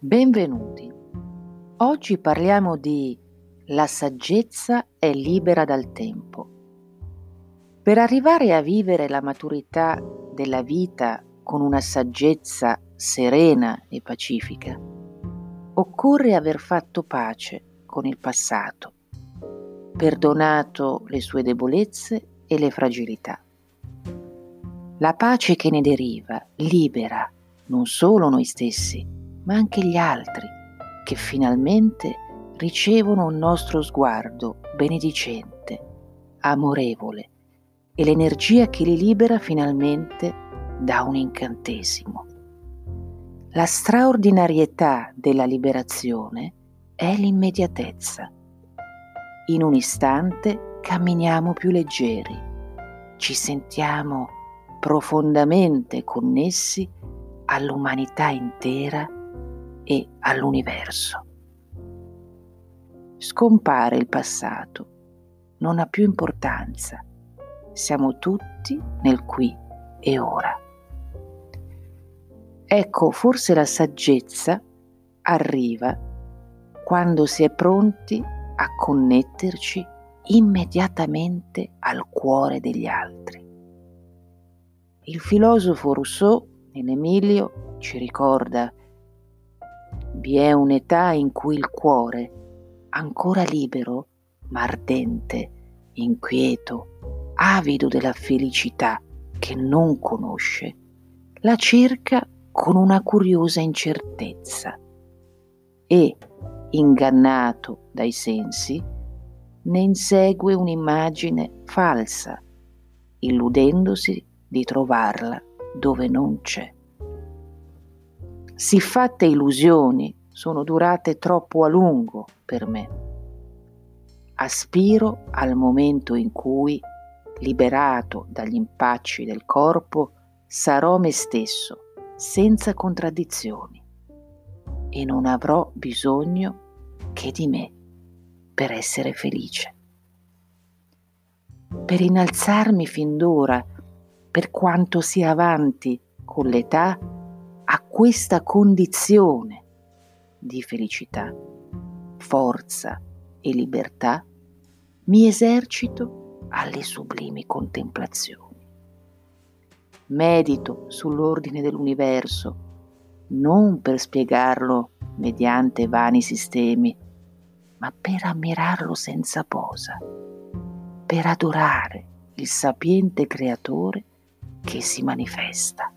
Benvenuti. Oggi parliamo di La saggezza è libera dal tempo. Per arrivare a vivere la maturità della vita con una saggezza serena e pacifica, occorre aver fatto pace con il passato, perdonato le sue debolezze e le fragilità. La pace che ne deriva libera non solo noi stessi, ma anche gli altri, che finalmente ricevono un nostro sguardo benedicente, amorevole e l'energia che li libera finalmente da un incantesimo. La straordinarietà della liberazione è l'immediatezza. In un istante camminiamo più leggeri, ci sentiamo profondamente connessi all'umanità intera e all'universo. Scompare il passato, non ha più importanza, siamo tutti nel qui e ora. Ecco, forse la saggezza arriva quando si è pronti a connetterci immediatamente al cuore degli altri. Il filosofo Rousseau in Emilio ci ricorda vi è un'età in cui il cuore, ancora libero, ma ardente, inquieto, avido della felicità che non conosce, la cerca con una curiosa incertezza e, ingannato dai sensi, ne insegue un'immagine falsa, illudendosi di trovarla dove non c'è. Siffatte illusioni sono durate troppo a lungo per me. Aspiro al momento in cui, liberato dagli impacci del corpo, sarò me stesso, senza contraddizioni, e non avrò bisogno che di me per essere felice. Per innalzarmi fin d'ora, per quanto sia avanti con l'età, a questa condizione di felicità, forza e libertà, mi esercito alle sublimi contemplazioni. Medito sull'ordine dell'universo, non per spiegarlo mediante vani sistemi, ma per ammirarlo senza posa, per adorare il sapiente creatore che si manifesta.